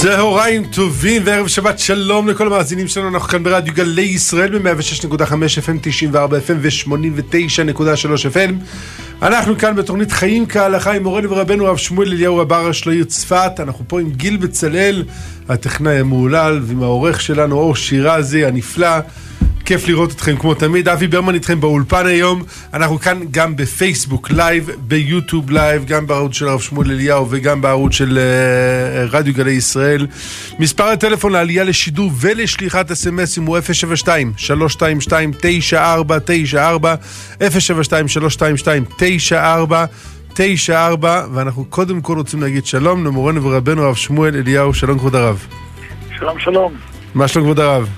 צהריים טובים וערב שבת שלום לכל המאזינים שלנו, אנחנו כאן ברדיו גלי ישראל ב-106.5 FM, 94 FM ו-89.3 FM. אנחנו כאן בתוכנית חיים כהלכה עם מורנו ורבנו הרב שמואל אליהו רבה של העיר צפת. אנחנו פה עם גיל בצלאל, הטכנאי המהולל, ועם העורך שלנו אור שירזי הנפלא. כיף לראות אתכם כמו תמיד. אבי ברמן איתכם באולפן היום. אנחנו כאן גם בפייסבוק live, ביוטיוב live, גם בערוץ של הרב שמואל אליהו וגם בערוץ של אה, רדיו גלי ישראל. מספר הטלפון לעלייה לשידור ולשליחת אסמסים הוא 072-322-9494, 072-322-9494, ואנחנו קודם כל רוצים להגיד שלום למורנו ורבנו הרב שמואל אליהו. שלום כבוד הרב. שלום שלום. מה שלום כבוד הרב?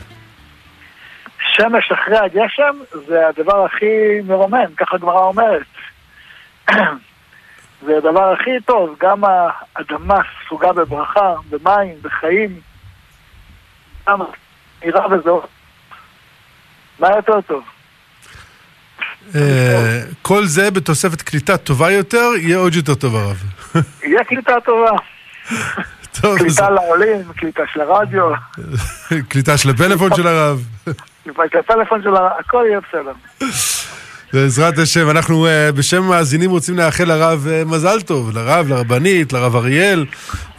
שמש אחרי הגשם זה הדבר הכי מרומם, ככה הגמרא אומרת. זה הדבר הכי טוב, גם האדמה ספוגה בברכה, במים, בחיים. גם נראה וזהו. מה יותר טוב? אה, כל זה בתוספת קליטה טובה יותר, יהיה עוד יותר טוב הרב. יהיה קליטה טובה. טוב, קליטה לעולים, קליטה של הרדיו, קליטה של הפלאפון של הרב. הכל יהיה בסדר. בעזרת השם, אנחנו אה, בשם המאזינים רוצים לאחל לרב אה, מזל טוב, לרב, לרבנית, לרב אריאל.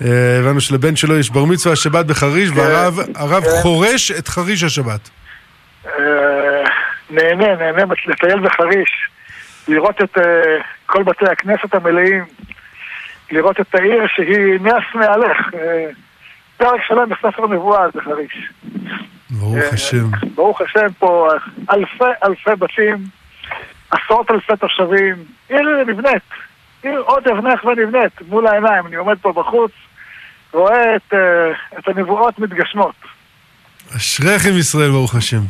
אה, הבנו שלבן שלו יש בר מצווה השבת בחריש, והרב הרב כן. חורש את חריש השבת. נהנה, נהנה לטייל בחריש, לראות את כל בתי הכנסת המלאים, לראות את העיר שהיא נס מהלך. אה, פרק שלם בספר נבואה זה חריש. ברוך אה, השם. ברוך השם פה אלפי אלפי בתים, עשרות אלפי תושבים, עיר נבנית, עיר עוד אבנך ונבנית מול העיניים, אני עומד פה בחוץ, רואה את, אה, את הנבואות מתגשמות. אשריכם ישראל, ברוך השם.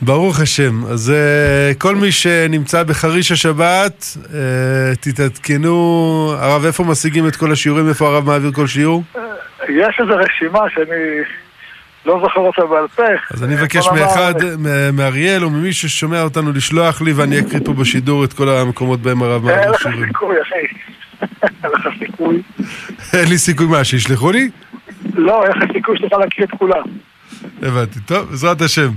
ברוך השם. אז אה, כל מי שנמצא בחריש השבת, אה, תתעדכנו. הרב, איפה משיגים את כל השיעורים? איפה הרב מעביר כל שיעור? יש איזו רשימה שאני לא זוכר אותה בעל פה. אז אני מבקש נאמר, מאחד, מאריאל או ממי ששומע אותנו לשלוח לי ואני אקריא פה בשידור את כל המקומות בהם הרב אין מעביר לך שיעורים. סיכוי, אחי. אין לך סיכוי. אין לי סיכוי מה, שישלחו לי? לא, אין לך סיכוי שלך להקריא את כולם. הבנתי. טוב, בעזרת השם.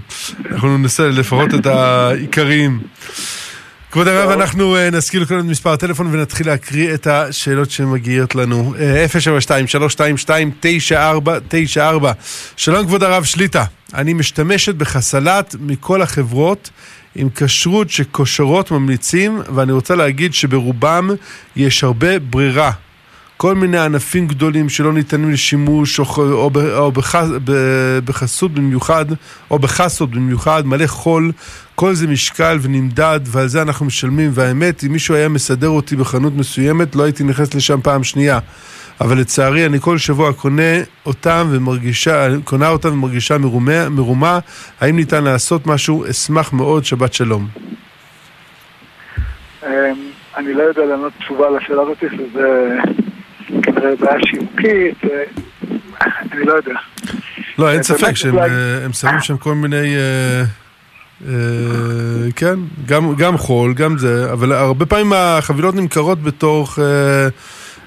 אנחנו ננסה לפחות את העיקריים. כבוד הרב, אנחנו אה, נזכיר לכולם את מספר הטלפון ונתחיל להקריא את השאלות שמגיעות לנו. אה, 072-322-9494. שלום כבוד הרב שליטה, אני משתמשת בחסלת מכל החברות עם כשרות שכושרות ממליצים, ואני רוצה להגיד שברובם יש הרבה ברירה. כל מיני ענפים גדולים שלא ניתנים לשימוש או, או, או בח, בחסות במיוחד, או בחסות במיוחד, מלא חול, כל זה משקל ונמדד ועל זה אנחנו משלמים והאמת, אם מישהו היה מסדר אותי בחנות מסוימת לא הייתי נכנס לשם פעם שנייה אבל לצערי אני כל שבוע קונה אותם ומרגישה, קונה אותם ומרגישה מרומה, מרומה האם ניתן לעשות משהו? אשמח מאוד, שבת שלום. אמ, אני לא יודע לענות תשובה לשאלה הזאת, שזה כנראה בעיה שיווקית, אני לא יודע. לא, אין ספק שהם אה, שמים שם כל מיני... אה, אה, כן, גם, גם חול, גם זה, אבל הרבה פעמים החבילות נמכרות בתוך... אה,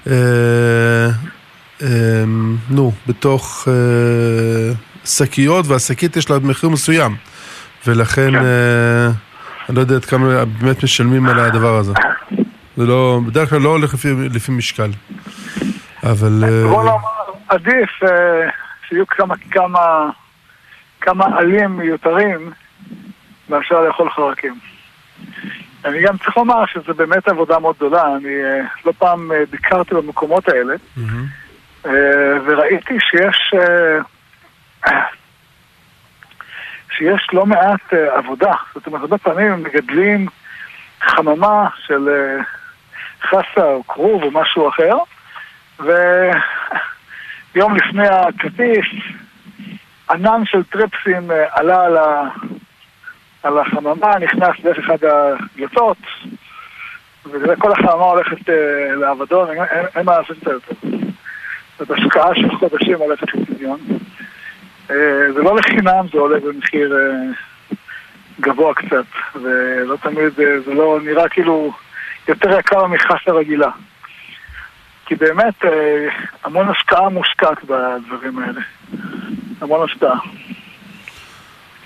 אה, אה, נו, בתוך אה, שקיות, והשקית יש לה מחיר מסוים. ולכן, כן. אה, אני לא יודע עד כמה באמת משלמים על הדבר הזה. זה לא, בדרך כלל לא הולך לפי, לפי משקל. אבל... אה, בוא נאמר, עדיף אה, שיהיו כמה, כמה, כמה עלים מיותרים מאשר לאכול חרקים. אני גם צריך לומר שזו באמת עבודה מאוד גדולה, אני אה, לא פעם ביקרתי במקומות האלה. אה, וראיתי שיש שיש לא מעט עבודה. זאת אומרת, הרבה פעמים הם מגדלים חממה של חסה או כרוב או משהו אחר, ויום לפני הקטיף, ענן של טרפסים אה, עלה על, ה... על החממה, נכנס דרך אחד הדלתות, וכל החממה הולכת אה, לאבדון, אין, אין, מה לעשות איתה יותר. זאת השקעה של חודשים הולכת לטמיון. אה, זה לא לחינם, זה עולה במחיר גבוה קצת, ולא תמיד, זה לא נראה כאילו יותר יקר מחסה רגילה. כי באמת אה, המון השקעה מושקעת בדברים האלה. המון השקעה.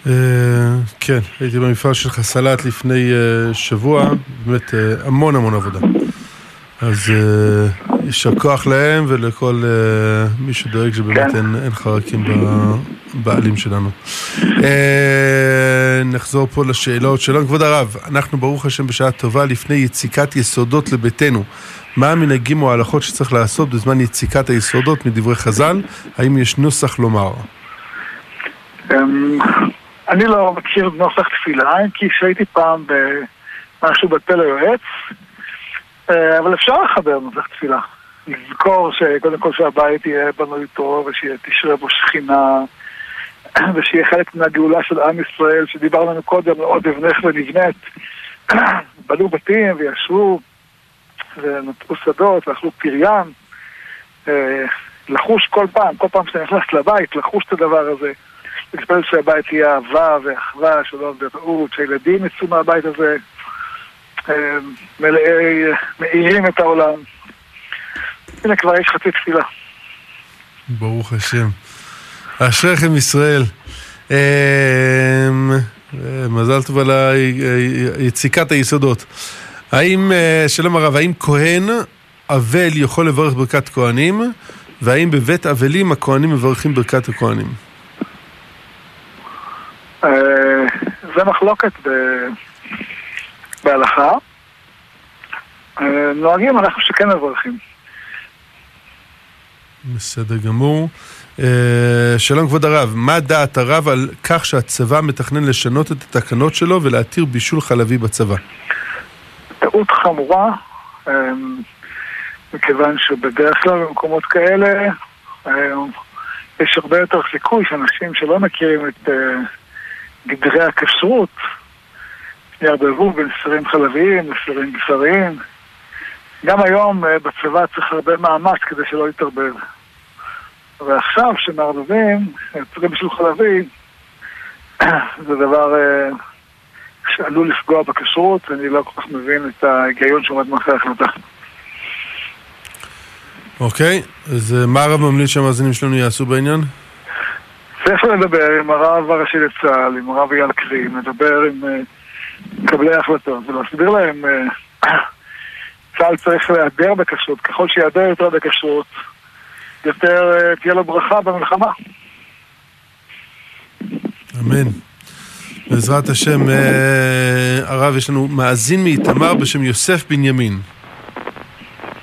אה, כן, הייתי במפעל שלך סלט לפני אה, שבוע, באמת המון המון עבודה. אז יישר כוח להם ולכל מי שדואג שבאמת כן. אין חרקים בבעלים שלנו. נחזור פה לשאלות. שלום כבוד הרב, אנחנו ברוך השם בשעה טובה לפני יציקת יסודות לביתנו. מה המנהגים או ההלכות שצריך לעשות בזמן יציקת היסודות מדברי חז"ל? האם יש נוסח לומר? אמ, אני לא מכיר נוסח תפילה, כי כשהייתי פעם במשהו בתל היועץ, אה, אבל אפשר לחבר נוסח תפילה. לזכור שקודם כל שהבית יהיה בנוי טוב, ושתשרה בו שכינה, ושיהיה חלק מהגאולה של עם ישראל, שדיברנו קודם, עוד אבנך ונבנית. בנו בתים וישבו, ונטעו שדות, ואכלו פריין. אה, לחוש כל פעם, כל פעם שאתה נכנס לבית, לחוש את הדבר הזה. להתפלל שהבית יהיה אהבה ואחווה, שלום ורעות, שהילדים יצאו מהבית הזה אה, מלאי, מאירים את העולם. הנה כבר יש חצי תפילה. ברוך השם. אשריכם ישראל. אה, מזל טוב על יציקת היסודות. האם, אה, שלום הרב, האם כהן אבל יכול לברך ברכת כהנים, והאם בבית אבלים הכהנים מברכים ברכת הכהנים? אה, זה מחלוקת בהלכה. אה, נוהגים אנחנו שכן מברכים. בסדר גמור. שלום כבוד הרב, מה דעת הרב על כך שהצבא מתכנן לשנות את התקנות שלו ולהתיר בישול חלבי בצבא? טעות חמורה, מכיוון שבדרך כלל במקומות כאלה יש הרבה יותר סיכוי שאנשים שלא מכירים את גדרי הכשרות יערבבו בין ספרים חלביים לספרים בשריים. גם היום אה, בצבא צריך הרבה מאמץ כדי שלא יתערבב. ועכשיו שמערבבים, יוצרים בשביל חלבי, זה דבר אה, שעלול לפגוע בכשרות, ואני לא כל כך מבין את ההיגיון שעומד מאחורי ההחלטה. אוקיי, אז אה, מה הרב ממליץ שהמאזינים שלנו יעשו בעניין? צריך לדבר עם הרב הראשי לצה"ל, עם הרב אייל קרים, לדבר עם אה, מקבלי ההחלטות ולהסביר להם אה, צה"ל צריך להיעדר בכשרות, ככל שיעדר יותר בכשרות, יותר תהיה לו ברכה במלחמה. אמן. בעזרת השם, הרב, יש לנו מאזין מאיתמר בשם יוסף בנימין.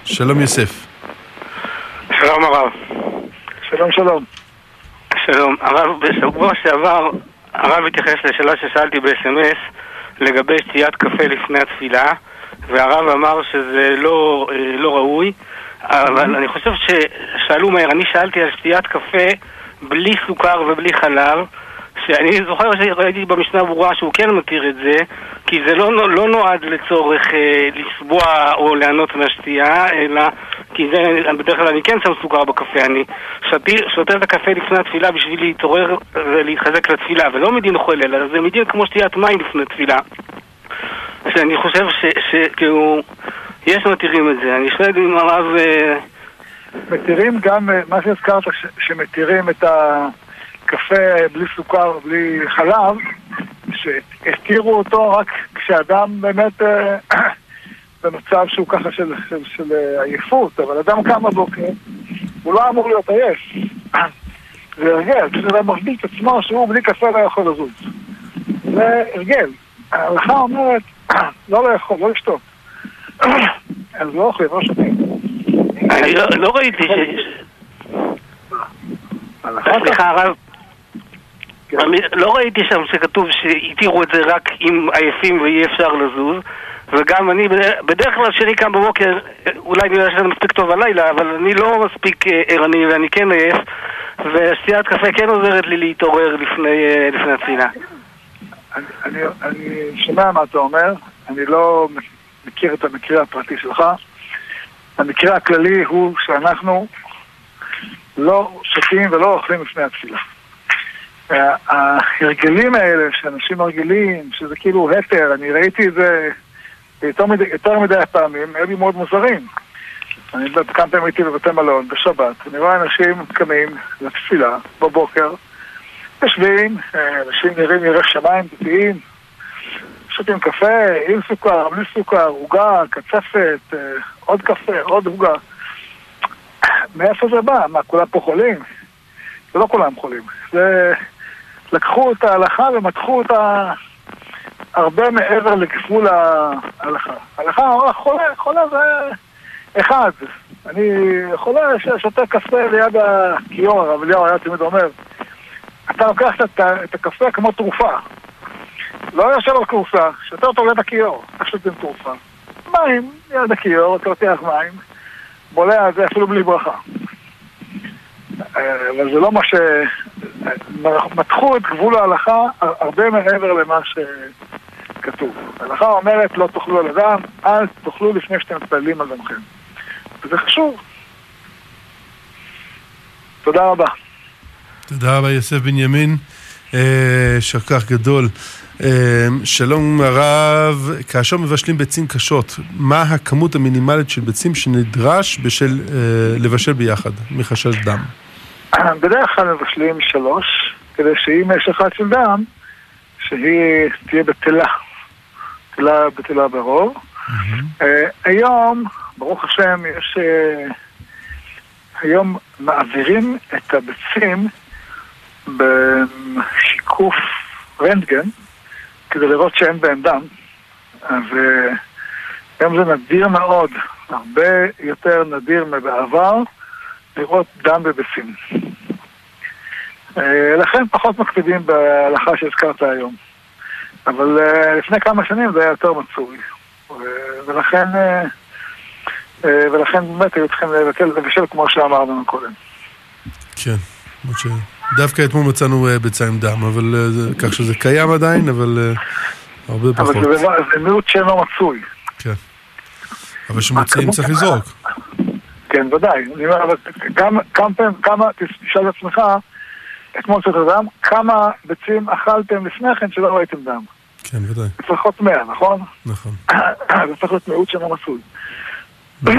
שלום יוסף. שלום הרב. שלום שלום. שלום. הרב, בשבוע שעבר הרב התייחס לשאלה ששאלתי ב-SMS לגבי שתיית קפה לפני התפילה, והרב אמר שזה לא, אה, לא ראוי, אבל אני חושב ששאלו מהר, אני שאלתי על שתיית קפה בלי סוכר ובלי חלב, שאני זוכר שראיתי במשנה ברורה שהוא כן מכיר את זה, כי זה לא, לא נועד לצורך אה, לסבוע או ליהנות מהשתייה, אלא כי זה, בדרך כלל אני כן שם סוכר בקפה, אני שותה את הקפה לפני התפילה בשביל להתעורר ולהתחזק לתפילה, ולא מדין אוכל, אלא זה מדין כמו שתיית מים לפני תפילה. שאני חושב שכאילו, יש מתירים את זה, אני שואל אם הרב... אה, מתירים גם, אה, מה שהזכרת, שמתירים את ה... קפה בלי סוכר, בלי חלב, שהתירו אותו רק כשאדם באמת אה, במצב שהוא ככה של, של, של אה, עייפות, אבל אדם קם בבוקר, הוא לא אמור להיות עייף. זה הרגל, כשאדם מרגיש את עצמו שהוא בלי קפה לא יכול לזוז. זה הרגל. ההלכה אומרת לא לאכול, לא לשתות. אז לא אוכלים, לא שותים. אני לא, לא ראיתי ש... סליחה הרב, כן. אני לא ראיתי שם שכתוב שהתירו את זה רק עם עייפים ואי אפשר לזוז וגם אני, בדרך כלל כשאני קם בבוקר, אולי יודע שאני מספיק טוב הלילה, אבל אני לא מספיק אה, ערני ואני כן עייף ושתיית קפה כן עוזרת לי להתעורר לפני, אה, לפני התפילה. אני, אני, אני שומע מה אתה אומר, אני לא מכיר את המקרה הפרטי שלך. המקרה הכללי הוא שאנחנו לא שותים ולא אוכלים לפני התפילה. ההרגלים האלה שאנשים מרגילים, שזה כאילו התר, אני ראיתי את זה יותר מדי, יותר מדי פעמים, הם לי מאוד מוזרים. אני כמה פעמים הייתי בבתי מלון בשבת, אני רואה אנשים קמים לתפילה בבוקר, יושבים, אה, אנשים נראים ירח שמיים דתיים, שותים קפה, עם סוכר, בלי סוכר, עוגה, קצפת, אה, עוד קפה, עוד עוגה. מאיפה זה בא? מה, כולם פה חולים? זה לא כולם חולים. זה... לקחו את ההלכה ומתחו אותה הרבה מעבר לגבול ההלכה. ההלכה אמרה, חולה, חולה זה אחד. אני חולה ששותה קפה ליד הכיור, הרב אליהו היה תמיד אומר, אתה לוקח את הקפה כמו תרופה. לא יושב על כורסה, שותה אותו ליד הכיור, איך שותים תרופה. מים, ליד הכיור, אתה לוקח מים, בולע על זה אפילו בלי ברכה. אה, אבל זה לא מה ש... מתחו את גבול ההלכה הרבה מעבר למה שכתוב. ההלכה אומרת לא תאכלו על אדם, אל תאכלו לפני שאתם מתפללים על דמכם. וזה חשוב. תודה רבה. תודה רבה יוסף בנימין, יישר אה, כוח גדול. אה, שלום הרב, כאשר מבשלים ביצים קשות, מה הכמות המינימלית של ביצים שנדרש בשל לבשל ביחד, מחשש דם? בדרך כלל מבשלים שלוש, כדי שאם יש אחד של דם, שהיא תהיה בטלה. בטלה, בטלה ברוב. Mm-hmm. היום, ברוך השם, יש... Uh, היום מעבירים את הביצים בשיקוף רנטגן, כדי לראות שאין בהם דם. אז uh, היום זה נדיר מאוד, הרבה יותר נדיר מבעבר. לראות דם בביצים. אה, לכן פחות מקפידים בהלכה שהזכרת היום. אבל אה, לפני כמה שנים זה היה יותר מצוי. ולכן, אה, ולכן באמת היו צריכים לבטל לבשל כמו שאמרנו קודם. כן, דווקא אתמול מצאנו ביצה עם דם, אבל כך שזה קיים עדיין, אבל הרבה פחות. אבל זה מיעוט שאינו מצוי. כן. אבל כשמוצאים צריך לזרוק. כן, ודאי. אני אומר, אבל כמה, כמה פעמים, כמה, תשאל את עצמך, אתמול שאת אדם, כמה ביצים אכלתם לפני כן שלא ראיתם דם? כן, ודאי. לפחות מאה, נכון? נכון. זה צריך להיות מיעוט שאינו מסוי.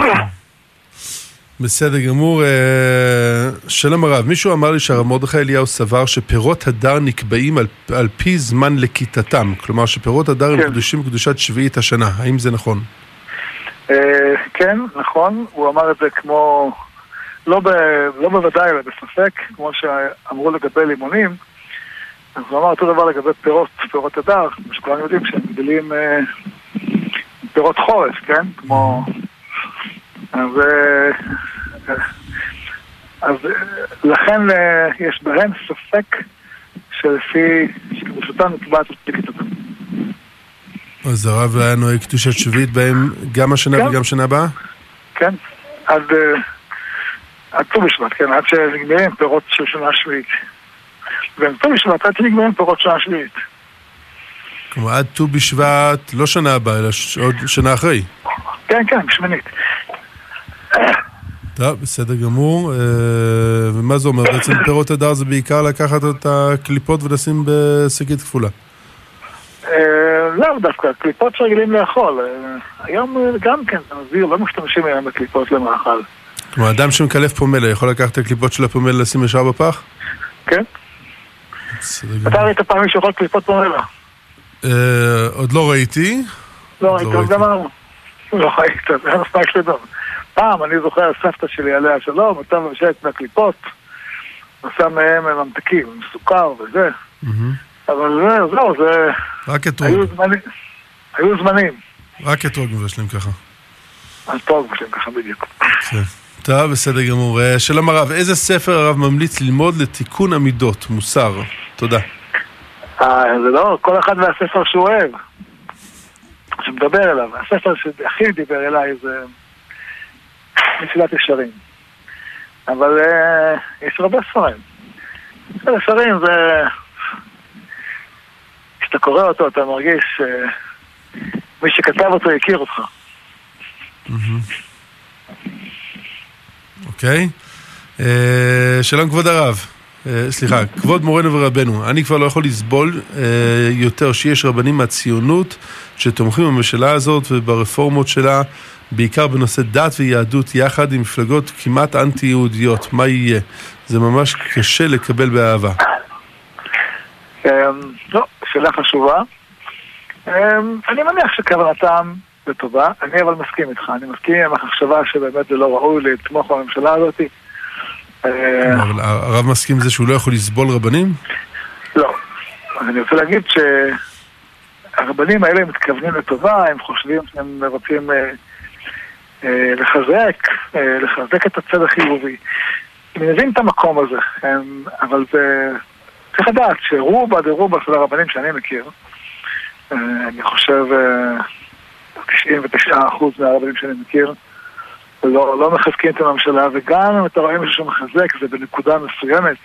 בסדר גמור. אה, שלום הרב, מישהו אמר לי שהרב מרדכי אליהו סבר שפירות הדר נקבעים על, על פי זמן לכיתתם. כלומר שפירות הדר הם כן. קדושים קדושת שביעית השנה. האם זה נכון? אה, כן, נכון, הוא אמר את זה כמו, לא, ב, לא בוודאי, אלא בספק, כמו שאמרו לגבי לימונים, אז הוא אמר אותו דבר לגבי פירות, פירות הדר, כמו שכולם יודעים שהם גדלים אה, פירות חורף, כן? כמו... אז, אה, אז לכן יש בהם ספק שלפי, שקדושתם נקבעת לפי כתובים. אז הרב היה נוהג קדושת שביעית בהם גם השנה כן. וגם שנה הבאה? כן, עד, אה, עד ט"ו בשבט, כן, עד שנגמרים פירות של שנה שביעית. ט"ו בשבט עד שנגמרים פירות שנה שביעית. כלומר, עד ט"ו בשבט, לא שנה הבאה, אלא עוד שנה אחרי. כן, כן, שמינית. טוב, בסדר גמור. אה, ומה זה אומר? בעצם פירות הדר זה בעיקר לקחת את הקליפות ולשים בשקית כפולה. אה, לאו דווקא, קליפות שרגילים לאכול. אה, היום אה, גם כן, זה מזהיר, לא משתמשים היום בקליפות למאכל. כלומר, אדם שמקלף פומלה, יכול לקחת את הקליפות של הפומלה לשים ישר בפח? כן. אתה ראית פעם מישהו יכול קליפות פומלה? עוד לא ראיתי. לא ראית, אז גמרנו. לא ראית, זה היה מספיק לדום. פעם, אני זוכר, סבתא שלי עליה השלום, הייתה מבשלת מהקליפות, עושה מהם ממתקים, סוכר וזה. אבל זהו, זה... רק אתרוג. היו זמנים. היו זמנים. רק אתרוג מבשלים ככה. אתרוג מבשלים ככה בדיוק. כן. טוב, בסדר גמור. אה, שלום הרב, איזה ספר הרב ממליץ ללמוד לתיקון המידות, מוסר? תודה. אה, זה לא, כל אחד והספר שהוא אוהב, שמדבר אליו. הספר שהכי דיבר אליי זה מסילת ישרים. אבל אה, יש הרבה ספרים. ישרים זה... כשאתה קורא אותו אתה מרגיש שמי שכתב אותו הכיר אותך. אוקיי. אה, שלום כבוד הרב. אה, סליחה, כבוד מורנו ורבנו, אני כבר לא יכול לסבול אה, יותר שיש רבנים מהציונות שתומכים בממשלה הזאת וברפורמות שלה, בעיקר בנושא דת ויהדות, יחד עם מפלגות כמעט אנטי-יהודיות. מה יהיה? זה ממש קשה לקבל באהבה. לא, שאלה חשובה. אני מניח שכוונתם לטובה, אני אבל מסכים איתך, אני מסכים עם המחשבה שבאמת זה לא ראוי לתמוך בממשלה הזאת. אה, אבל הרב מסכים זה שהוא לא יכול לסבול רבנים? לא. אני רוצה להגיד שהרבנים האלה מתכוונים לטובה, הם חושבים שהם רוצים אה, אה, לחזק, לחזק את הצד החיובי. אני מבין את המקום הזה, אבל זה... צריך לדעת שרובה דרובה של הרבנים שאני מכיר, אני חושב 99% מהרבנים שאני מכיר, לא, לא מחזקים את הממשלה, וגם אם אתה רואה מישהו שמחזק זה בנקודה מסוימת,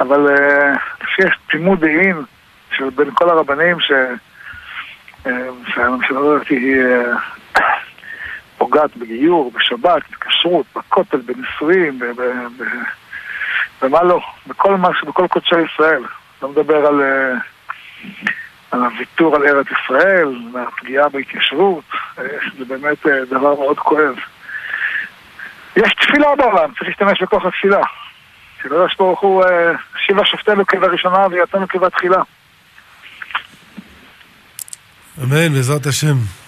אבל uh, שיש תמימות דעים בין כל הרבנים ש, שהממשלה הזאת היא פוגעת בגיור, בשבת, בכשרות, בכותל, בנישואים, ב, ב, ב, ומה לא, בכל, מה, בכל קודשי ישראל. לא מדבר על... Uh, על הוויתור על ארץ ישראל, והפגיעה בהתיישבות, זה באמת דבר מאוד כואב. יש תפילה בעולם, צריך להשתמש בכוח התפילה. שקדוש ברוך הוא שיבה שופטינו כבראשונה ויצאנו כבתחילה. אמן, בעזרת השם.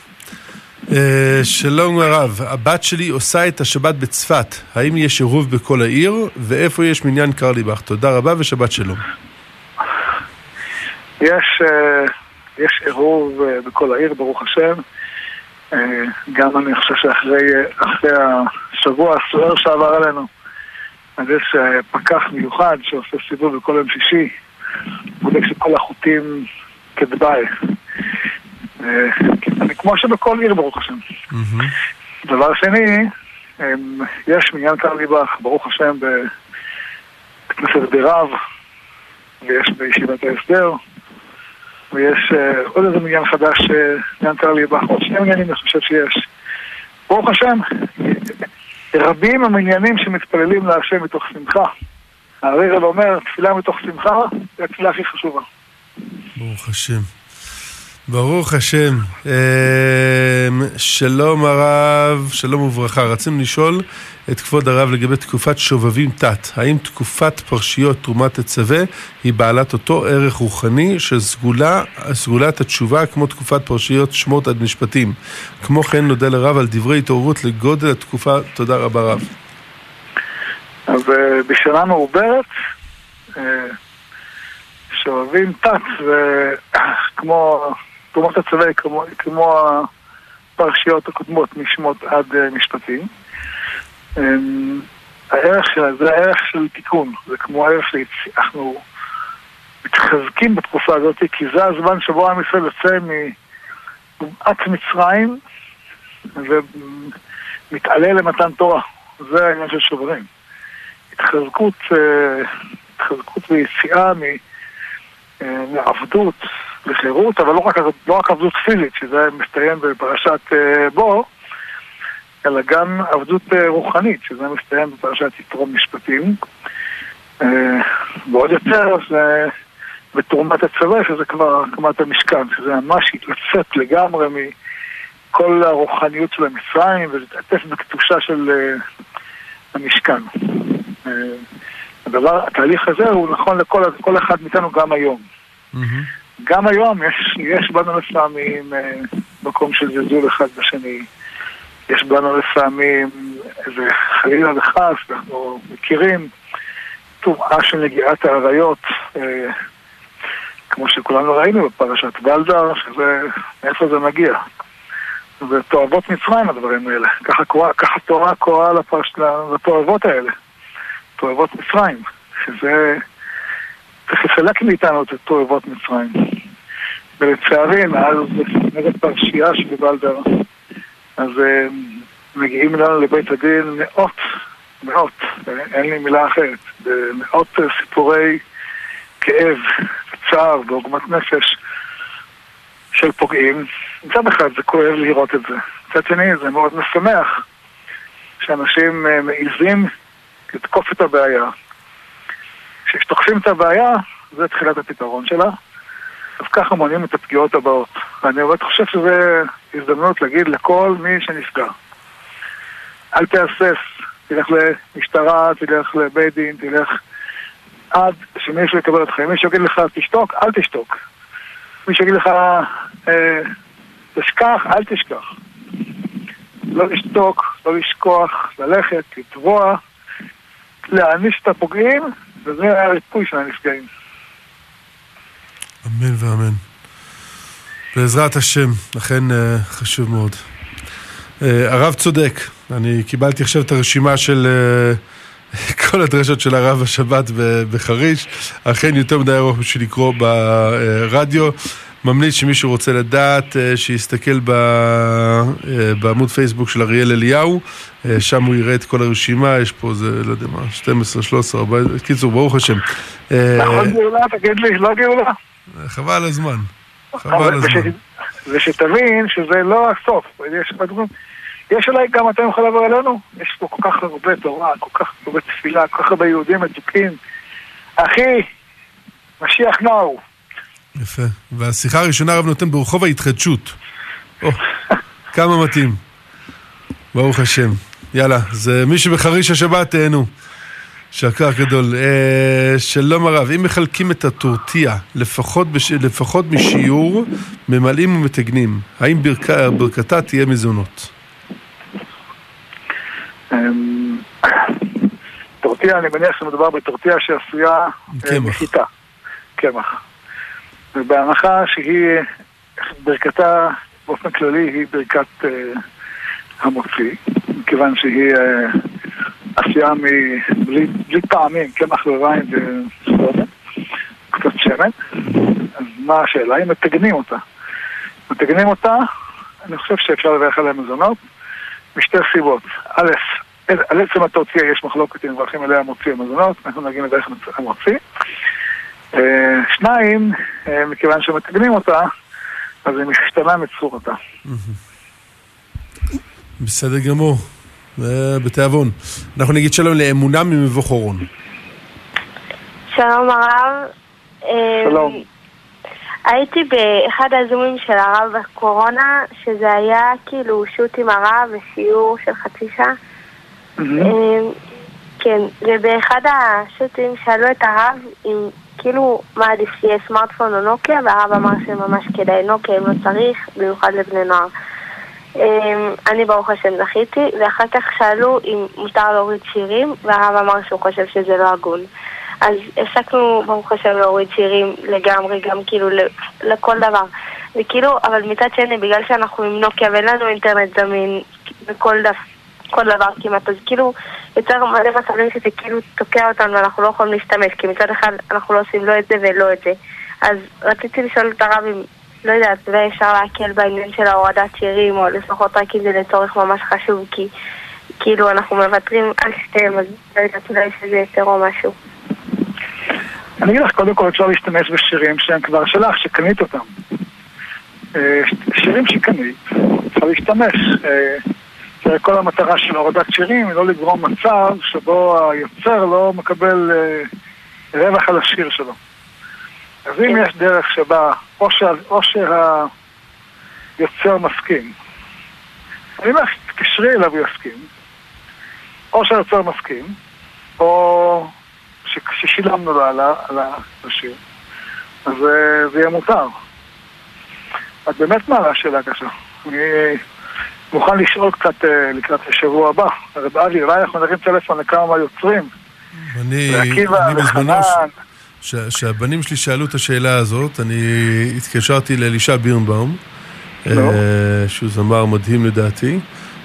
Uh, שלום הרב, הבת שלי עושה את השבת בצפת, האם יש עירוב בכל העיר, ואיפה יש מניין קרליבך? תודה רבה ושבת שלום. יש, uh, יש עירוב uh, בכל העיר, ברוך השם. אה, גם אני חושב שאחרי השבוע הסוער שעבר עלינו, אז יש אה, פקח מיוחד שעושה סיבוב בכל יום שישי, בודק שכל החוטים כדבעי. אה, כמו שבכל עיר, ברוך השם. דבר שני, יש מניין קרליבך, ברוך השם, בכנסת ברב, ויש בישיבת ההסדר. ויש uh, עוד איזה מניין חדש שנענתה לי עוד שני מניינים אני חושב שיש. ברוך השם, רבים המניינים שמתפללים להשם מתוך שמחה. הרגל אומר, תפילה מתוך שמחה, זה התפילה הכי חשובה. ברוך השם. ברוך השם. אמ, שלום הרב, שלום וברכה. רצינו לשאול את כבוד הרב לגבי תקופת שובבים תת. האם תקופת פרשיות תרומת תצווה היא בעלת אותו ערך רוחני של סגולה, התשובה כמו תקופת פרשיות שמות עד משפטים? כמו כן נודה לרב על דברי התעוררות לגודל התקופה. תודה רבה רב. אז אה, בשנה מעוברת אה, שובבים תת זה כמו תרומת הצבא כמו, כמו הפרשיות הקודמות משמות עד uh, משפטים. Um, הערך שלה זה הערך של תיקון, זה כמו הערך שאנחנו מתחזקים בתקופה הזאת, כי זה הזמן שבו עם ישראל יוצא ממעט מצרים ומתעלה למתן תורה. זה העניין של שוברים. התחזקות, uh, התחזקות ויציאה אה, מעבדות לחירות, אבל לא רק, לא רק עבדות פיזית, שזה מסתיים בפרשת uh, בו, אלא גם עבדות uh, רוחנית, שזה מסתיים בפרשת יתרום משפטים. Uh, ועוד יותר זה בתרומת הצבא, שזה כבר הקמת המשכן, שזה ממש התלצאת לגמרי מכל הרוחניות של המצרים ולהתעטף בקדושה של המשכן. הדבר, התהליך הזה הוא נכון לכל אחד מאיתנו גם היום. Mm-hmm. גם היום יש, יש בנו לפעמים אה, מקום של זלזול אחד בשני. יש בנו לפעמים איזה חלילה וחס, אנחנו מכירים טומאה של נגיעת האריות, אה, כמו שכולנו ראינו בפרשת ולדר, שזה, מאיפה זה מגיע. זה תועבות מצרים הדברים האלה. ככה, ככה תורה קוראה לפרש, לתועבות האלה. תועבות מצרים, שזה... לסלק מאיתנו את תועבות מצרים. ולצערי, מאז נגד פרשייה שבבלדר, אז uh, מגיעים אלינו לבית הדין מאות, מאות, אין לי מילה אחרת, מאות סיפורי כאב, צער ועוגמת נפש של פוגעים. מצד אחד זה כואב לראות את זה, מצד שני זה מאוד משמח שאנשים uh, מעיזים לתקוף את הבעיה, כשתוקפים את הבעיה, זה תחילת הפתרון שלה. אז ככה מונעים את הפגיעות הבאות. ואני באמת חושב שזו הזדמנות להגיד לכל מי שנפגע. אל תהסס, תלך למשטרה, תלך לבית דין, תלך עד שמישהו יקבל אותך. אם מישהו יגיד לך תשתוק, אל תשתוק. מישהו יגיד לך אה, תשכח, אל תשכח. לא לשתוק, לא לשכוח, ללכת, לתבוע, להעניש את הפוגעים, וזה הריפוי של הנפגעים. אמן ואמן. בעזרת השם, לכן uh, חשוב מאוד. Uh, הרב צודק, אני קיבלתי עכשיו את הרשימה של uh, כל הדרשות של הרב השבת בחריש, אכן יותר מדי ארוך בשביל לקרוא ברדיו. ממליץ שמישהו רוצה לדעת, שיסתכל ב, בעמוד פייסבוק של אריאל אליהו, שם הוא יראה את כל הרשימה, יש פה זה, לא יודע מה, 12, 13, 14, קיצור, ברוך השם. נכון גאולה, תגיד לי, לא גאולה? חבל על הזמן. חבל על הזמן. ושתבין שזה לא הסוף. יש, יש אולי גם אתה יכול לבוא אלינו? יש פה כל כך הרבה תורה, כל כך הרבה תפילה, כל כך הרבה יהודים מתוקים. אחי, משיח נאו. יפה. והשיחה הראשונה הרב נותן ברחוב ההתחדשות. או, כמה מתאים. ברוך השם. יאללה, זה מי שבחריש השבת תהנו. שקר גדול. אה, שלום הרב, אם מחלקים את הטורטיה לפחות, בש... לפחות משיעור, ממלאים ומתגנים, האם ברק... ברכתה תהיה מזונות? אמ, טורטיה, אני מניח שמדובר בטורטיה שעשויה אה, מחיטה, קמח. ובהנחה שהיא, ברכתה באופן כללי היא ברכת uh, המוציא, מכיוון שהיא uh, עשייה בלי, בלי טעמים, קמח לריים וסודה, קצת שמן. אז מה השאלה? אם מתגנים אותה. מתגנים אותה, אני חושב שאפשר לברך עליה מזונות, משתי סיבות. א', על עצם התוציא יש מחלוקת אם מברכים עליה מוציא המזונות, אנחנו נגיד לברך המוציא. אה, שניים, אה, מכיוון שמתגנים אותה, אז היא משתנה מצורתה. בסדר גמור. בתיאבון. אנחנו נגיד שלום לאמונה ממבוך אורון. שלום הרב. שלום. אמ, הייתי באחד הזומים של הרב בקורונה, שזה היה כאילו שוט עם הרב ושיעור של חצי שעה. כן, ובאחד השוטים שאלו את הרב אם כאילו מה עדיף שיהיה סמארטפון או נוקיה, והרב אמר שממש כדאי נוקיה אם לא צריך, במיוחד לבני נוער. אמ, אני ברוך השם זכיתי, ואחר כך שאלו אם מותר להוריד שירים, והרב אמר שהוא חושב שזה לא הגון. אז הפסקנו ברוך השם להוריד שירים לגמרי, גם כאילו לכל דבר. וכאילו, אבל מצד שני, בגלל שאנחנו עם נוקיה ואין לנו אינטרנט זמין בכל דף, כל דבר כמעט, אז כאילו יוצר מלא מצבים שזה כאילו תוקע אותנו ואנחנו לא יכולים להשתמש, כי מצד אחד אנחנו לא עושים לא את זה ולא את זה. אז רציתי לשאול את הרב אם לא יודעת, אולי אפשר להקל בעניין של ההורדת שירים, או לפחות רק אם זה לצורך ממש חשוב, כי כאילו אנחנו מוותרים על שתיהם, אז לא יודעת, אולי שזה יותר או משהו. אני אגיד לך, קודם כל אפשר להשתמש בשירים שהם כבר שלך, שקנית אותם. אה, שירים שקנית, אפשר להשתמש. כל המטרה של הורדת שירים היא לא לגרום מצב שבו היוצר לא מקבל אה, רווח על השיר שלו. אז אם יש דרך שבה או, שה, או שהיוצר מסכים, אני אומר שתתקשרי אליו ויסכים, או שהיוצר מסכים, או ש, ששילמנו לו על, על השיר, אז אה, זה יהיה מותר. את באמת מעלה שאלה קשה. אני מוכן לשאול קצת אה, לקראת השבוע הבא. הרב אבי, אולי אנחנו נרים טלפון לכמה מהיוצרים. אני, אני בזמנו... כשהבנים שלי שאלו את השאלה הזאת, אני התקשרתי לאלישע בירנבאום, לא. שהוא זמר מדהים לדעתי.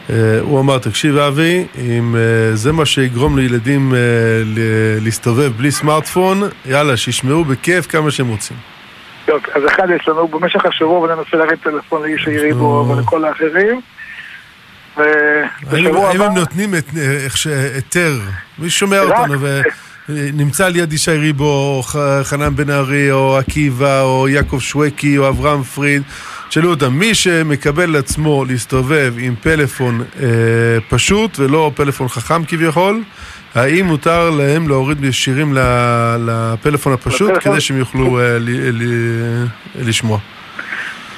אה, הוא אמר, תקשיב אבי, אם אה, זה מה שיגרום לילדים להסתובב בלי סמארטפון, יאללה, שישמעו בכיף כמה שהם רוצים. טוב, אז אחד יש לנו במשך השבוע, וננסה להרים טלפון לאיש העיריבו ולכל האחרים. האם הם נותנים היתר? מי שומע אותנו? נמצא ליד ישי ריבו, או חנן בן ארי, או עקיבא, או יעקב שווקי, או אברהם פריד. תשאלו אותם, מי שמקבל לעצמו להסתובב עם פלאפון אה, פשוט ולא פלאפון חכם כביכול, האם מותר להם להוריד שירים לפלאפון הפשוט? כדי שהם יוכלו אה, ל- ל- לשמוע?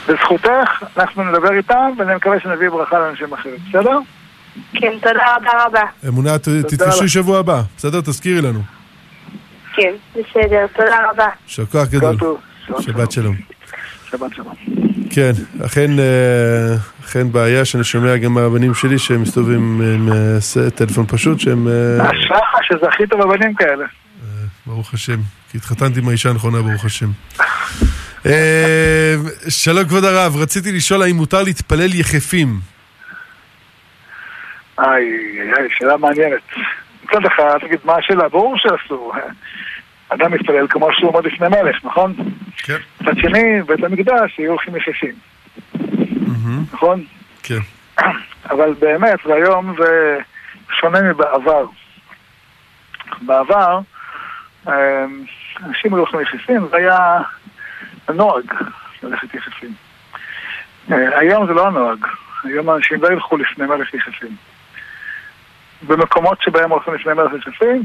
בזכותך, אנחנו נדבר איתם, ואני מקווה שנביא ברכה לאנשים אחרים, בסדר? כן, תודה רבה רבה. אמונה, תתקשרי. שבוע הבא, בסדר? תזכירי לנו. כן, בסדר, תודה רבה. יישר כוח גדול. שבת שלום. שבת שלום. כן, אכן, אה, אכן בעיה שאני שומע גם מהבנים שלי שהם מסתובבים עם אה, טלפון פשוט, שהם, אה, אשריך שזכית בבנים כאלה. ברוך השם, כי התחתנתי עם האישה הנכונה, ברוך השם. אה, שלום כבוד הרב, רציתי לשאול האם מותר להתפלל יחפים. איי, שאלה מעניינת. מצד אחד, תגיד, מה השאלה? ברור שאסור. אדם מתפלל כמו שהוא עומד לפני מלך, נכון? כן. מצד שני, בית המקדש יהיו הולכים יחפים, נכון? כן. אבל באמת, והיום זה שונה מבעבר. בעבר, אה, אנשים היו הולכים יחפים, זה היה הנוהג ללכת יחפים. אה, היום זה לא הנוהג. היום אנשים לא ילכו לפני מלך יחפים. במקומות שבהם הולכים לפני מלך יחפים,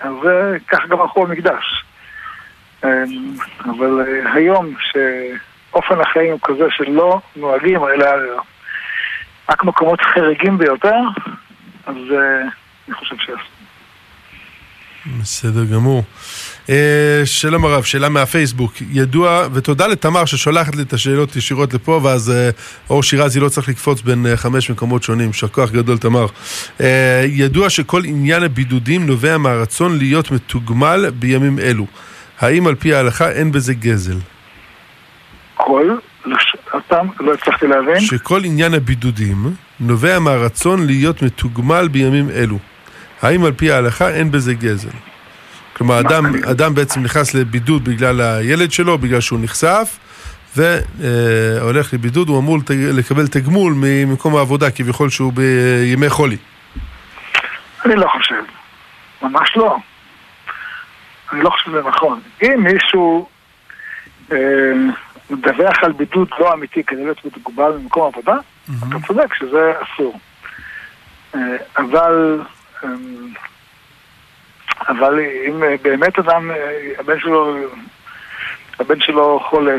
אז אה, כך גם הלכו במקדש. אה, אבל אה, היום, שאופן החיים הוא כזה שלא נוהגים, אלא רק מקומות חריגים ביותר, אז אני חושב שאסור. בסדר גמור. אה, שלום הרב, שאלה מהפייסבוק. ידוע, ותודה לתמר ששולחת לי את השאלות ישירות לפה, ואז אה, אור שירזי לא צריך לקפוץ בין אה, חמש מקומות שונים. יישר כוח גדול תמר. ידוע שכל עניין הבידודים נובע מהרצון להיות מתוגמל בימים אלו. האם על פי ההלכה אין בזה גזל? כל. אותם, לא הצלחתי להבין. שכל עניין הבידודים נובע מהרצון להיות מתוגמל בימים אלו. האם על פי ההלכה אין בזה גזל? כלומר, אדם, אדם בעצם נכנס לבידוד בגלל הילד שלו, בגלל שהוא נחשף, והולך לבידוד, הוא אמור לקבל תגמול ממקום העבודה, כביכול שהוא בימי חולי. אני לא חושב. ממש לא. אני לא חושב שזה נכון. אם מישהו אה, מדווח על בידוד לא אמיתי כדי להיות מתוגבל במקום עבודה, אתה צודק שזה אסור. אה, אבל, אה, אבל אם אה, באמת אדם, אה, הבן שלו, הבן שלו חולה,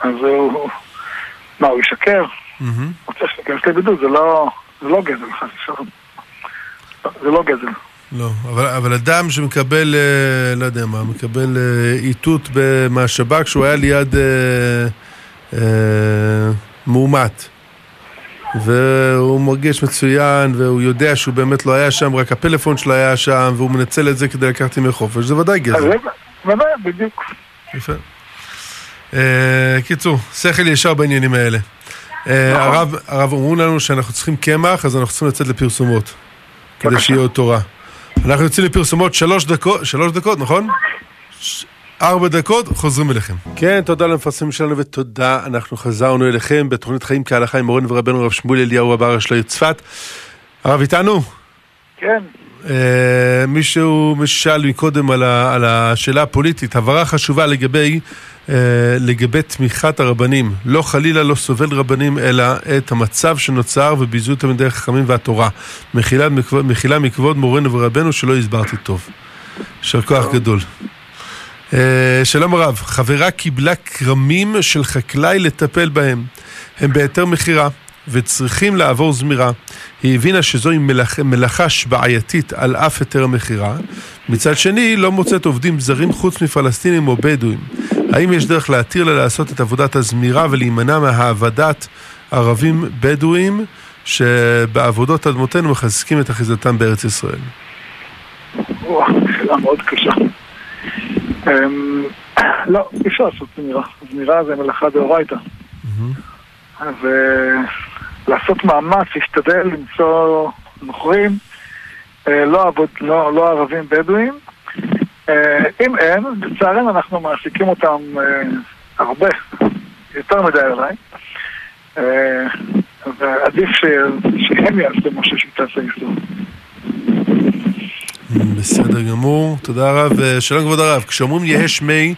אז הוא, מה, הוא ישקר? מהמם. רוצה שתיכנס לבידוד, זה לא, זה לא גזל, חס ושלום. זה לא גזל. לא, אבל, אבל אדם שמקבל, אה, לא יודע מה, מקבל איתות מהשב"כ שהוא היה ליד אה, אה, מאומת. והוא מרגיש מצוין, והוא יודע שהוא באמת לא היה שם, רק הפלאפון שלו היה שם, והוא מנצל את זה כדי לקחת ימי חופש, זה ודאי. זה, ודאי, בדיוק. יפה. אה, קיצור, שכל ישר בעניינים האלה. אה, נכון. הרב, אמרו לנו שאנחנו צריכים קמח, אז אנחנו צריכים לצאת לפרסומות. כדי. שיהיה עוד תורה. אנחנו יוצאים לפרסומות שלוש דקות, שלוש דקות, נכון? ארבע דקות, חוזרים אליכם. כן, תודה למפרסמים שלנו ותודה, אנחנו חזרנו אליכם בתוכנית חיים כהלכה עם מורנו ורבנו הרב שמואל אליהו של העיר צפת. הרב איתנו? כן, אה, מישהו שאל מקודם על, ה, על השאלה הפוליטית, הבהרה חשובה לגבי, אה, לגבי תמיכת הרבנים. לא חלילה לא סובל רבנים, אלא את המצב שנוצר וביזוי תלמידי החכמים והתורה. מחילה, מכבוד- מחילה מכבוד מורנו ורבנו שלא הסברתי טוב. יישר כוח גדול. אה, שלום הרב, חברה קיבלה כרמים של חקלאי לטפל בהם. הם בהיתר מכירה וצריכים לעבור זמירה. היא הבינה שזוהי מלאכ... מלאכה בעייתית על אף היתר המכירה. מצד שני, לא מוצאת עובדים זרים חוץ מפלסטינים או בדואים. האם יש דרך להתיר לה לעשות את עבודת הזמירה ולהימנע מהעבדת ערבים בדואים שבעבודות אדמותינו מחזקים את אחיזתם בארץ ישראל? וואו, שאלה מאוד קשה. אמ, לא, אי אפשר לעשות זמירה. זמירה זה מלאכה דאורייתא. ולעשות מאמץ, להשתדל למצוא נוכרים, אה, לא, עבוד, לא, לא ערבים בדואים. אה, אם אין, לצערנו אנחנו מעסיקים אותם אה, הרבה, יותר מדי אולי. אה, ועדיף. שהם יעשו משהו שתעשה איסור. בסדר גמור, תודה רב. אה, שלום כבוד הרב, כשאומרים יהא שמי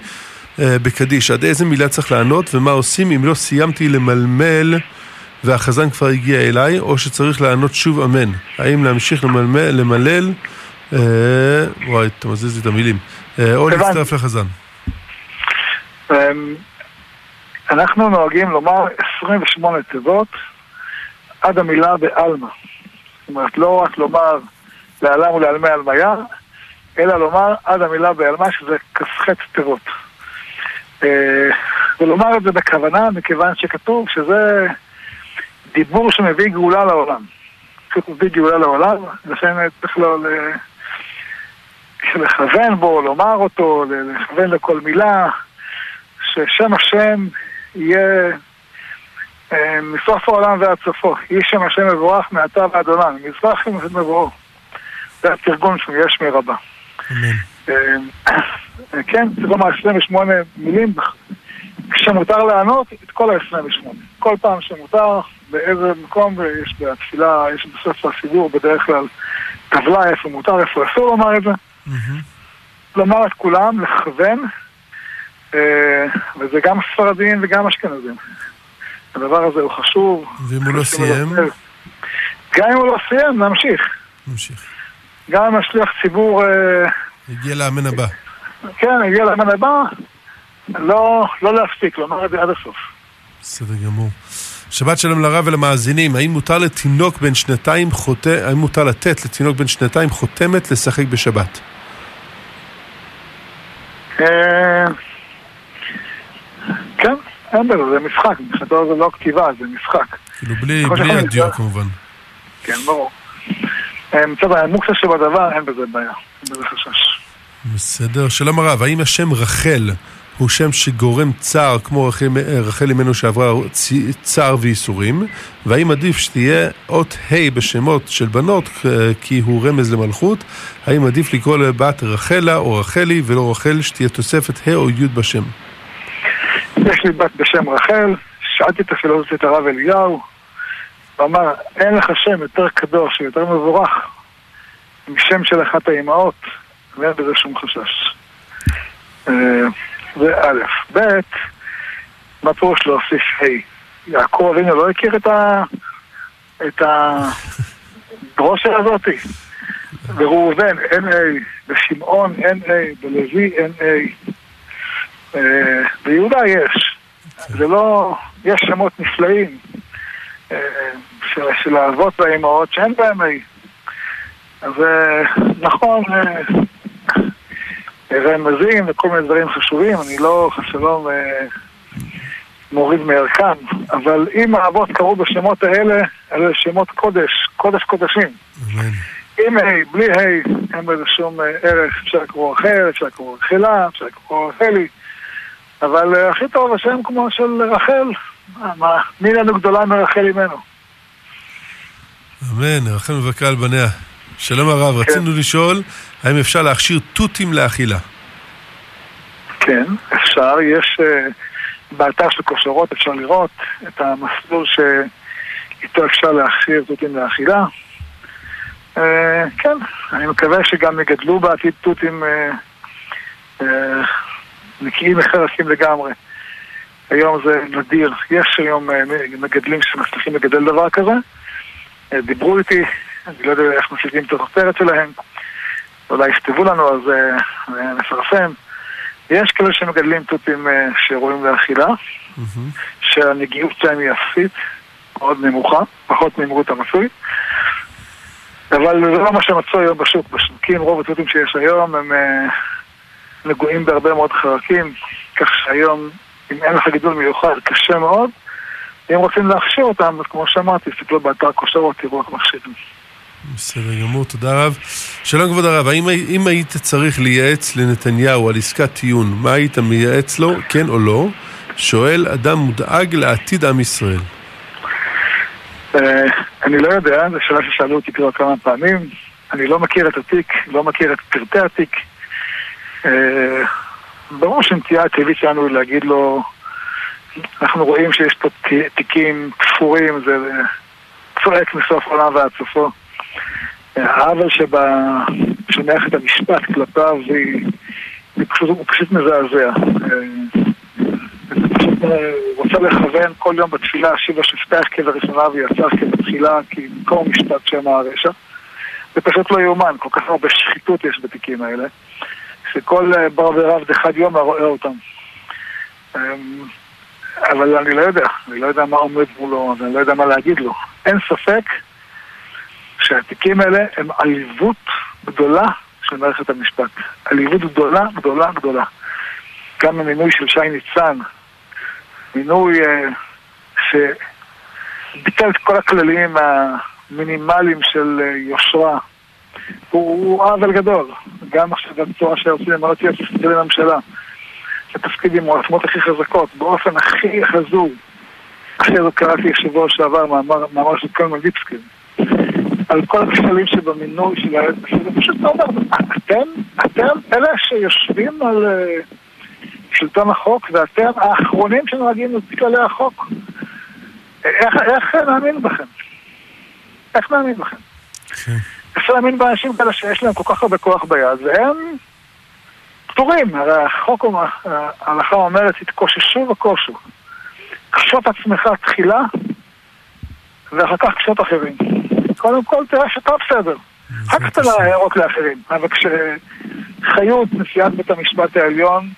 אה, בקדיש, עד איזה מילה צריך לענות ומה עושים אם לא סיימתי למלמל והחזן כבר הגיע אליי, או שצריך לענות שוב אמן? האם להמשיך למלמל, למלל אה, וואי, אתה מזיז לי את המילים. אה, או. להצטרף לחזן. אמ, אנחנו נוהגים לומר 28 תיבות עד המילה בעלמא. זאת אומרת, לא רק לומר לעלם ולעלמי עלמיה, אלא לומר עד המילה בעלמא, שזה כ"ח תיבות. אה, ולומר את זה בכוונה, מכיוון שכתוב שזה דיבור שמביא גאולה לעולם. פשוט מביא גאולה לעולם, לכן צריך לו ל- לכוון בו, לומר אותו, לכוון לכל מילה, ששם השם יהיה אה, מסוף העולם ועד סופו. יהי שם השם מבורך מעתה ועד עולם, מזרח. זה התרגום של יש מרבה. אמן. אה, כן, צריך לומר 28 מילים, כשמותר לענות את כל ה-28. כל פעם שמותר, באיזה מקום, יש בתפילה, יש בסוף הסידור בדרך כלל טבלה איפה מותר, איפה אסור לומר את זה. לומר את כולם, לכוון, אה, וזה גם ספרדים וגם אשכנזים. הדבר הזה הוא חשוב. ואם הוא לא סיים? גם אם הוא לא סיים, נמשיך. נמשיך. גם השליח ציבור, אה, הגיע לאמן הבא. כן, הגיע לאמן הבא, לא, לא להפסיק, לומר את זה עד הסוף. בסדר גמור. שבת שלום לרב ולמאזינים, האם מותר לתינוק בן שנתיים חותם, האם מותר לתת לתינוק בן שנתיים חותמת לשחק בשבת? אה, כן, אין בזה, זה משחק, מבחינתו זה לא כתיבה, זה משחק. כאילו בלי. הדיו כמובן. כן, ברור. מצד המוקסה שבדבר, אין בזה בעיה, אין בזה חשש. בסדר. שלום הרב, האם השם רחל הוא שם שגורם צער כמו רחל, רחל אמנו שעברה צער וייסורים? והאם עדיף שתהיה אות ה' בשמות של בנות כי הוא רמז למלכות? האם עדיף לקרוא לבת רחלה או רחלי ולא רחל שתהיה תוספת ה' או י' בשם? יש לי בת בשם רחל, שאלתי את הפילוסופית הרב אליהו, הוא אמר, אין לך שם יותר קדוש ויותר מבורך משם של אחת האימהות, ואין בזה שום חשש. אה, זה א', ב', מה פירוש להוסיף ה'? יעקב אבינו לא הכיר את ה... את הדרושה הזאתי? בראובן אין A, בשמעון אין A, בלוי אין A. אה, ביהודה יש. זה לא... יש שמות נפלאים אה, של, של האבות והאימהות שאין בהם A. אז אה, נכון, אה, רמזים וכל מיני דברים חשובים, אני לא אה, מוריד מערכם, אבל אם האבות קראו בשמות האלה, אלה שמות קודש, קודש קודשים. אמן. עם ה', בלי ה', אין בזה שום אה, ערך, אפשר לקרוא רחל, אפשר לקרוא רחלה, אפשר לקרוא רחלי, אבל אה, הכי טוב השם כמו של רחל, מי לנו גדולה מרחל אימנו? אמן, רחל מבקרה על בניה. שלום הרב, כן. רצינו לשאול, האם אפשר להכשיר תותים לאכילה? כן, אפשר, יש אה, באתר של כושרות אפשר לראות את המסלול שאיתו אפשר להכשיר תותים לאכילה. אה, כן, אני מקווה שגם יגדלו בעתיד תותים אה, נקיים מחרקים לגמרי. היום זה נדיר, יש היום אה, מגדלים שמצליחים לגדל דבר כזה. אה, דיברו איתי, אני לא יודע איך משיגים את הכותרת שלהם, אולי יכתבו לנו אז אה, נפרסם. יש כאלה שמגדלים תותים שראויים לאכילה. שהנגיעות שלהם היא אפסית, מאוד נמוכה, פחות ממהירות המצוי. אבל זה לא מה שמצוי היום בשוק. בשווקים רוב התותים שיש היום הם נגועים בהרבה מאוד חרקים, כך שהיום, אם אין לך גידול מיוחד, קשה מאוד. אם רוצים להכשיר אותם, אז כמו שאמרתי, תסתכלו באתר כושרות, תראו איך מכשירים. בסדר גמור, תודה רב. שלום כבוד הרב, האם אם היית צריך לייעץ לנתניהו על עסקת טיעון, מה היית מייעץ לו, כן או לא? שואל אדם מודאג לעתיד עם ישראל. אה, אני לא יודע, זו שאלה ששאלו אותי כבר כמה פעמים. אני לא מכיר את התיק, לא מכיר את פרטי התיק. ברור שהנטייה הטבעית שלנו היא להגיד לו, אנחנו רואים שיש פה תיקים תפורים, זה צועק מסוף העולם ועד סופו. העוול שמערכת המשפט כלפיו היא, היא פשוט, הוא פשוט מזעזע. אה, רוצה לכוון כל יום בתפילה, השיבה שפתח כבראשונה ויצר כבתחילה, כי במקום משפט שם הרשע. זה פשוט לא יאומן, כל כך הרבה שחיתות יש בתיקים האלה, שכל אה, בר ורב דחד יום רואה אותם. אמ, אבל אני לא יודע, אני לא יודע מה עומד מולו, אני לא יודע מה להגיד לו. אין ספק שהתיקים האלה הם עליבות גדולה של מערכת המשפט. עליבות גדולה, גדולה, גדולה. גם המינוי של שי ניצן, מינוי אה, שביטל את כל הכללים המינימליים של אה, יושרה, הוא עוול גדול. גם עכשיו בצורה שעושים למנות יועץ משפטי לממשלה, לתפקיד עם העוצמות הכי חזקות, באופן הכי חזור. אחרי זאת קראתי שבוע שעבר מאמר של קולמן ליפסקין. על כל הכשלים שבמינוי של היועץ המשפטי, פשוט אתה אומר, אתם, אתם אלה שיושבים על uh, שלטון החוק ואתם האחרונים שנוהגים את כללי החוק. איך, איך נאמין בכם? איך נאמין בכם? כן. אפשר להאמין באנשים כאלה שיש להם כל כך הרבה כוח ביד, והם פטורים. הרי החוק, ההלכה אומרת, תתקוששו וכושו. קשוט עצמך תחילה, ואחר כך קשוט אחרים. קודם כל תראה שאתה בסדר. אחר כך תראה הערות לאחרים. אבל כשחיות, נשיאת בית המשפט העליון,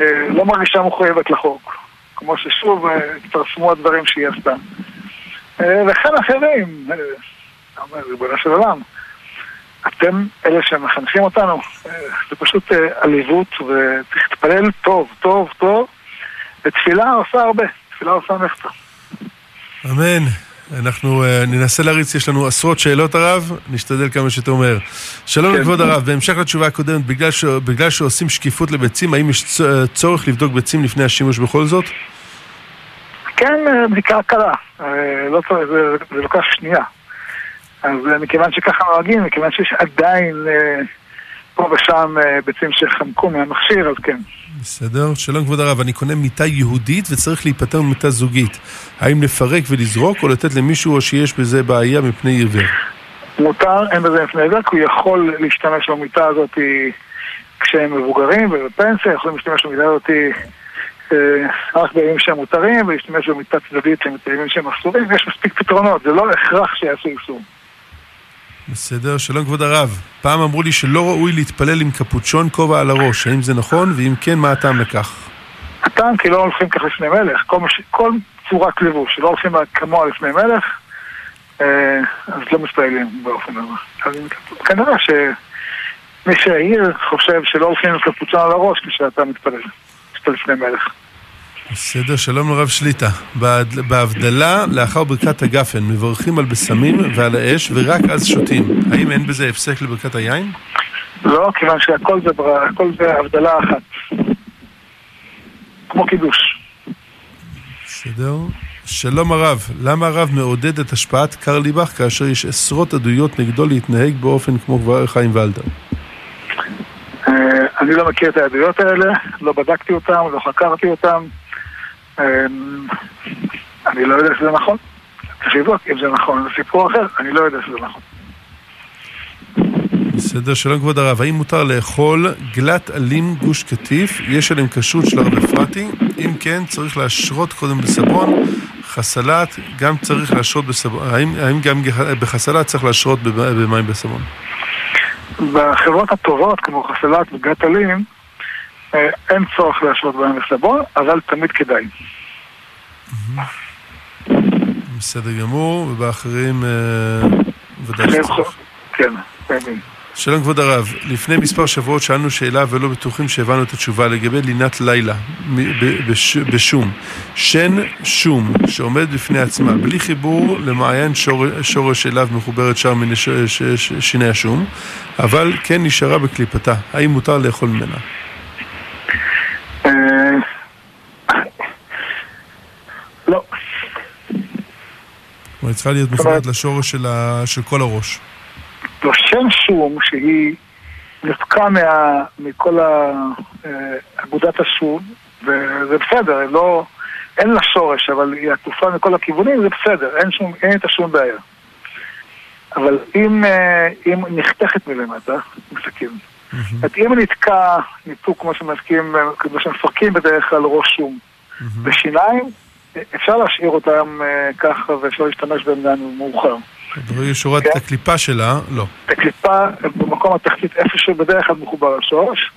אה, לא מרגישה מחויבת לחוק. כמו ששוב אה, התפרסמו הדברים שהיא עשתה. אה, וכן אחרים, אתה אומר, ריבונו של עולם, אתם אלה שמחנכים אותנו, זה פשוט עליבות, וצריך להתפלל טוב, טוב, טוב, ותפילה עושה הרבה, תפילה עושה מחצה. אמן. אנחנו uh, ננסה להריץ, יש לנו עשרות שאלות הרב, נשתדל כמה שאתה אומר. שלום כן. לכבוד הרב, בהמשך לתשובה הקודמת, בגלל, ש... בגלל שעושים שקיפות לביצים, האם יש צורך לבדוק ביצים לפני השימוש בכל זאת? כן, אה, בדיקה קלה, אה, לא זה, זה לוקח שנייה. אז מכיוון שככה נוהגים, מכיוון שיש עדיין פה ושם ביצים שחמקו מהמכשיר, אז כן. בסדר. שלום כבוד הרב, אני קונה מיטה יהודית וצריך להיפטר ממיטה זוגית. האם לפרק ולזרוק או לתת למישהו או שיש בזה בעיה מפני עיוור? מותר, אין בזה מפני עיוור, כי הוא יכול להשתמש במיטה הזאת כשהם מבוגרים ובפנסיה, יכולים להשתמש במיטה הזאת אה, רק בימים שהם מותרים ולהשתמש במיטה צדדית בימים שהם אסורים, יש מספיק פתרונות, זה לא הכרח שיעשו איסור. בסדר, שלום כבוד הרב. פעם אמרו לי שלא ראוי להתפלל עם קפוצ'ון כובע על הראש, האם זה נכון? ואם כן, מה הטעם לכך? הטעם כי לא הולכים כך לפני מלך. כל, מש... כל צורת לבוש שלא הולכים כמוה לפני מלך, אה, אז לא מתפללים באופן הזה. כנראה שמי שהעיר חושב שלא הולכים עם קפוצ'ון על הראש כשאתה מתפלל, כשאתה לפני מלך. בסדר, שלום לרב שליטה. בהבדלה לאחר ברכת הגפן מברכים על בשמים ועל האש ורק אז שותים. האם אין בזה הפסק לברכת היין? לא, כיוון שהכל זה, זה הבדלה אחת. כמו קידוש. בסדר. שלום הרב, למה הרב מעודד את השפעת קרליבך כאשר יש עשרות עדויות נגדו להתנהג באופן כמו כבר חיים ולדר? אה, אני לא מכיר את העדויות האלה, לא בדקתי אותם, לא חקרתי אותם. אמ, אני לא יודע שזה נכון. צריך לבדוק אם זה נכון, זה סיפור אחר, אני לא יודע שזה נכון. בסדר, שלום כבוד הרב, האם מותר לאכול גלת עלים גוש קטיף? יש עליהם כשרות של הרב אפרתי? אם כן, צריך להשרות קודם בסבון, חסלת, גם צריך להשרות בסבון, האם, האם גם בחסלת צריך להשרות במים בסבון? בחברות הטובות, כמו חסלת וגלת עלים, אין צורך להשוות בהם בסבון, אבל תמיד כדאי. בסדר גמור, ובאחרים אה, ודאי שצריך. כן, תמיד. שלום כבוד הרב, לפני מספר שבועות שאלנו שאלה ולא בטוחים שהבנו את התשובה לגבי לינת לילה בשום. שן שום שעומד בפני עצמה, בלי חיבור למעיין שורש אליו מחוברת שאר מיני שיני השום, אבל כן נשארה בקליפתה. האם מותר לאכול ממנה? לא. כלומר, היא צריכה להיות מופנית לשורש של, כל הראש. לא, שם שום שהיא נפקה מה... מכל אגודת השום, וזה בסדר, לא... אין לה שורש, אבל היא עטופה מכל הכיוונים, זה בסדר, אין, שום, אין איתה שום בעיה. אבל אם, אה, אם נחתכת מלמטה, מסכים. זאת אם נתקע ניתוק כמו שמסכים, כמו שמפרקים בדרך כלל ראש שום בשיניים, אפשר להשאיר אותם אה, ככה ואפשר להשתמש בהם גם מאוחר. שהורדת כן. את הקליפה שלה, לא. את הקליפה במקום התחתית איפה שבדרך כלל מחובר לשורש,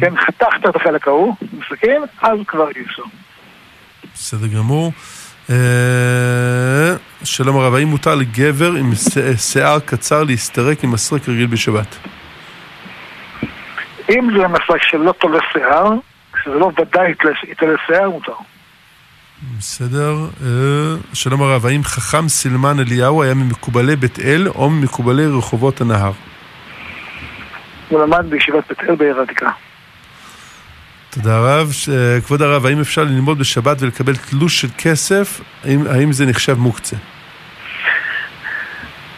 כן, חתכת את החלק ההוא, בסכין, אז כבר אי אפשר. בסדר גמור. אה, שלום הרב, האם מותר לגבר עם שיער קצר להסתרק עם מסרק רגיל בשבת? אם זה מסרק שלא תולה שיער, שזה לא ודאי יתלה- שיער, מותר. בסדר. אה, שלום הרב, האם חכם סילמן אליהו היה ממקובלי בית אל או ממקובלי רחובות הנהר? הוא למד בישיבת בית אל בעיר העתיקה. תודה רב. כבוד הרב, האם אפשר ללמוד בשבת ולקבל תלוש של כסף? האם, האם זה נחשב מוקצה?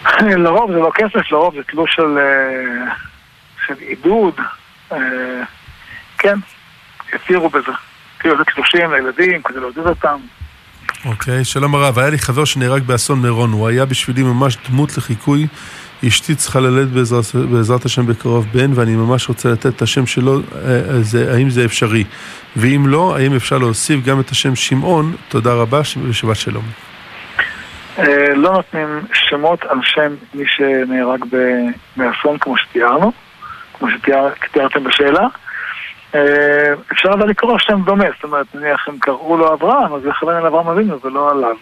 לרוב זה לא כסף, לרוב זה תלוש של, אה, של עידוד. אה, כן, הכירו בזה. כאילו זה תלושים לילדים כדי לעודד אותם. אוקיי, שלום הרב, היה לי חבר שנהרג באסון מירון, הוא היה בשבילי ממש דמות לחיקוי. אשתי צריכה ללדת בעזרת, בעזרת השם בקרוב בן, ואני ממש רוצה לתת את השם שלו, אה, אה, זה, האם זה אפשרי? ואם לא, האם אפשר להוסיף גם את השם שמעון? תודה רבה ושבת שלום. לא נותנים שמות על שם מי שנהרג באסון כמו שתיארנו, כמו שתיארתם בשאלה. אה, אפשר אבל לקרוא שם דומה, זאת אומרת, נניח אם קראו לו אברהם, אז לכוון אל אברהם אבינו ולא עליו.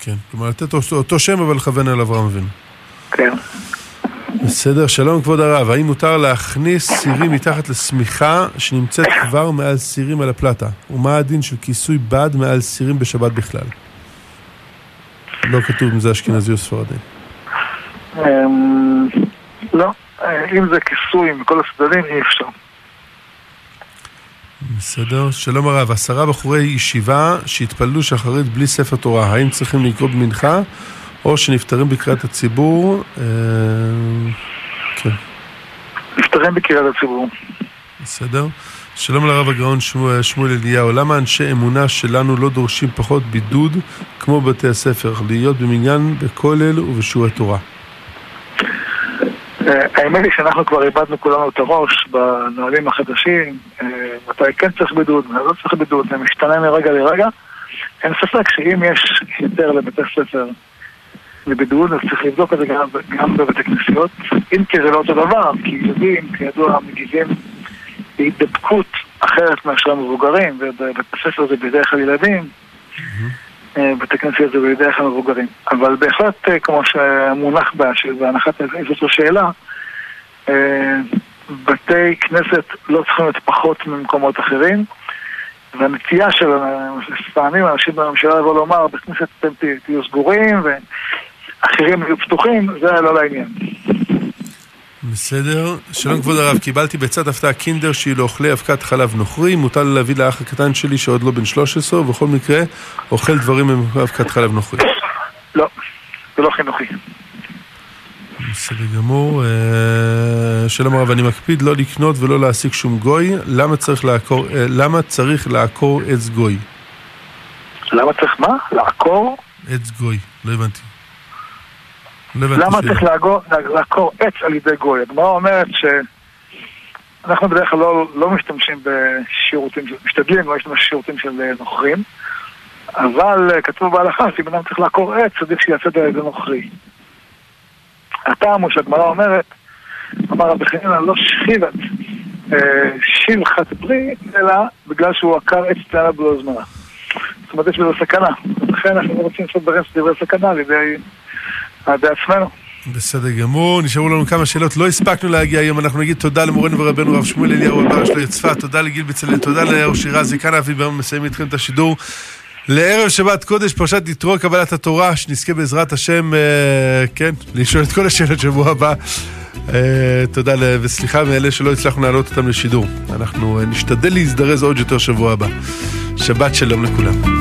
כן, כלומר לתת אותו, שם אבל לכוון אל אברהם אבינו. כן. בסדר, שלום כבוד הרב, האם מותר להכניס סירים מתחת לשמיכה שנמצאת כבר מעל סירים על הפלטה? ומה הדין של כיסוי בד מעל סירים בשבת בכלל? לא כתוב אם זה אשכנזי או ספרדי. אמ, לא, אם זה כיסוי מכל הצדדים אי אפשר. בסדר, שלום הרב, עשרה בחורי ישיבה שהתפללו שחרית בלי ספר תורה, האם צריכים לקרוא במנחה או שנפטרים בקריאת הציבור? אה, כן. נפטרים בקריאת הציבור. בסדר. שלום לרב הגאון שמואל, שמואל אליהו, למה אנשי אמונה שלנו לא דורשים פחות בידוד כמו בתי הספר, להיות במניין בכולל ובשיעורי תורה? אה, האמת היא שאנחנו כבר איבדנו כולנו את הראש בנהלים החדשים, אה, מתי כן צריך בידוד, מתי לא צריך בידוד, זה משתנה מרגע לרגע. אין ספק שאם יש היתר לבתי ספר לבידוד, אז צריך לבדוק את זה גם, גם בבתי כנסיות. אם כי זה לא אותו דבר, כי ילדים, כידוע, מגיבים להידבקות אחרת מאשר המבוגרים, ובבית הספר זה בדרך כלל ילדים. אה, בתי כנסיות זה בדרך כלל מבוגרים. אבל בהחלט, אה, כמו שמונח בה, שבהנחת איזו שאלה, אה, בתי כנסת לא צריכים להיות פחות ממקומות אחרים, והנטייה של פעמים אנשים בממשלה לבוא לומר, בית כנסת אתם תהיו סגורים ואחרים יהיו פתוחים, זה לא לעניין. בסדר. שלום כבוד הרב, קיבלתי בעצת הפתעה קינדר שהיא לאוכלי אבקת חלב נוכרי, מותר להביא לאח הקטן שלי שעוד לא בן 13, ובכל מקרה אוכל דברים עם אבקת חלב נוכרי. לא, זה לא חינוכי. בסדר גמור. אה, שלום הרב, אני מקפיד לא לקנות ולא להעסיק שום גוי. למה צריך לעקור, אה, למה צריך לעקור עץ גוי? למה צריך מה? לעקור? עץ גוי, לא הבנתי. לא למה. צריך לעקור, עץ על ידי גוי? הגמרא אומרת שאנחנו בדרך כלל לא, לא משתמשים בשירותים, משתדלים לא להשתמש בשירותים של אה, נוכרים, אבל אה, כתוב בהלכה שאם אדם צריך לעקור עץ, עדיף שיעשה את זה על ידי נוכרי. הטעם הוא שהגמרא אומרת, אמר רבי חנינא לא שחיבת אה, שילחת פרי, אלא בגלל שהוא עקר עץ טענה בלא זמנה. זאת אומרת, יש בזה סכנה. לכן אנחנו רוצים לעשות דברים שדברי סכנה על ידי על ידי עצמנו. בסדר גמור, נשארו לנו כמה שאלות, לא הספקנו להגיע היום, אנחנו נגיד תודה למורנו ורבנו הרב שמואל אליהו רבה שלו צפת, תודה לגיל בצלאל, תודה לאושר רזי, כאן אבי ברמן מסיים איתכם את השידור. לערב שבת קודש, פרשת יתרו, קבלת התורה, שנזכה בעזרת השם, אה, כן, לשאול את כל השאלות שבוע הבא. אה, תודה ל- וסליחה מאלה שלא הצלחנו להעלות אותם לשידור. אנחנו אה, נשתדל להזדרז עוד יותר שבוע הבא. שבת שלום לכולם.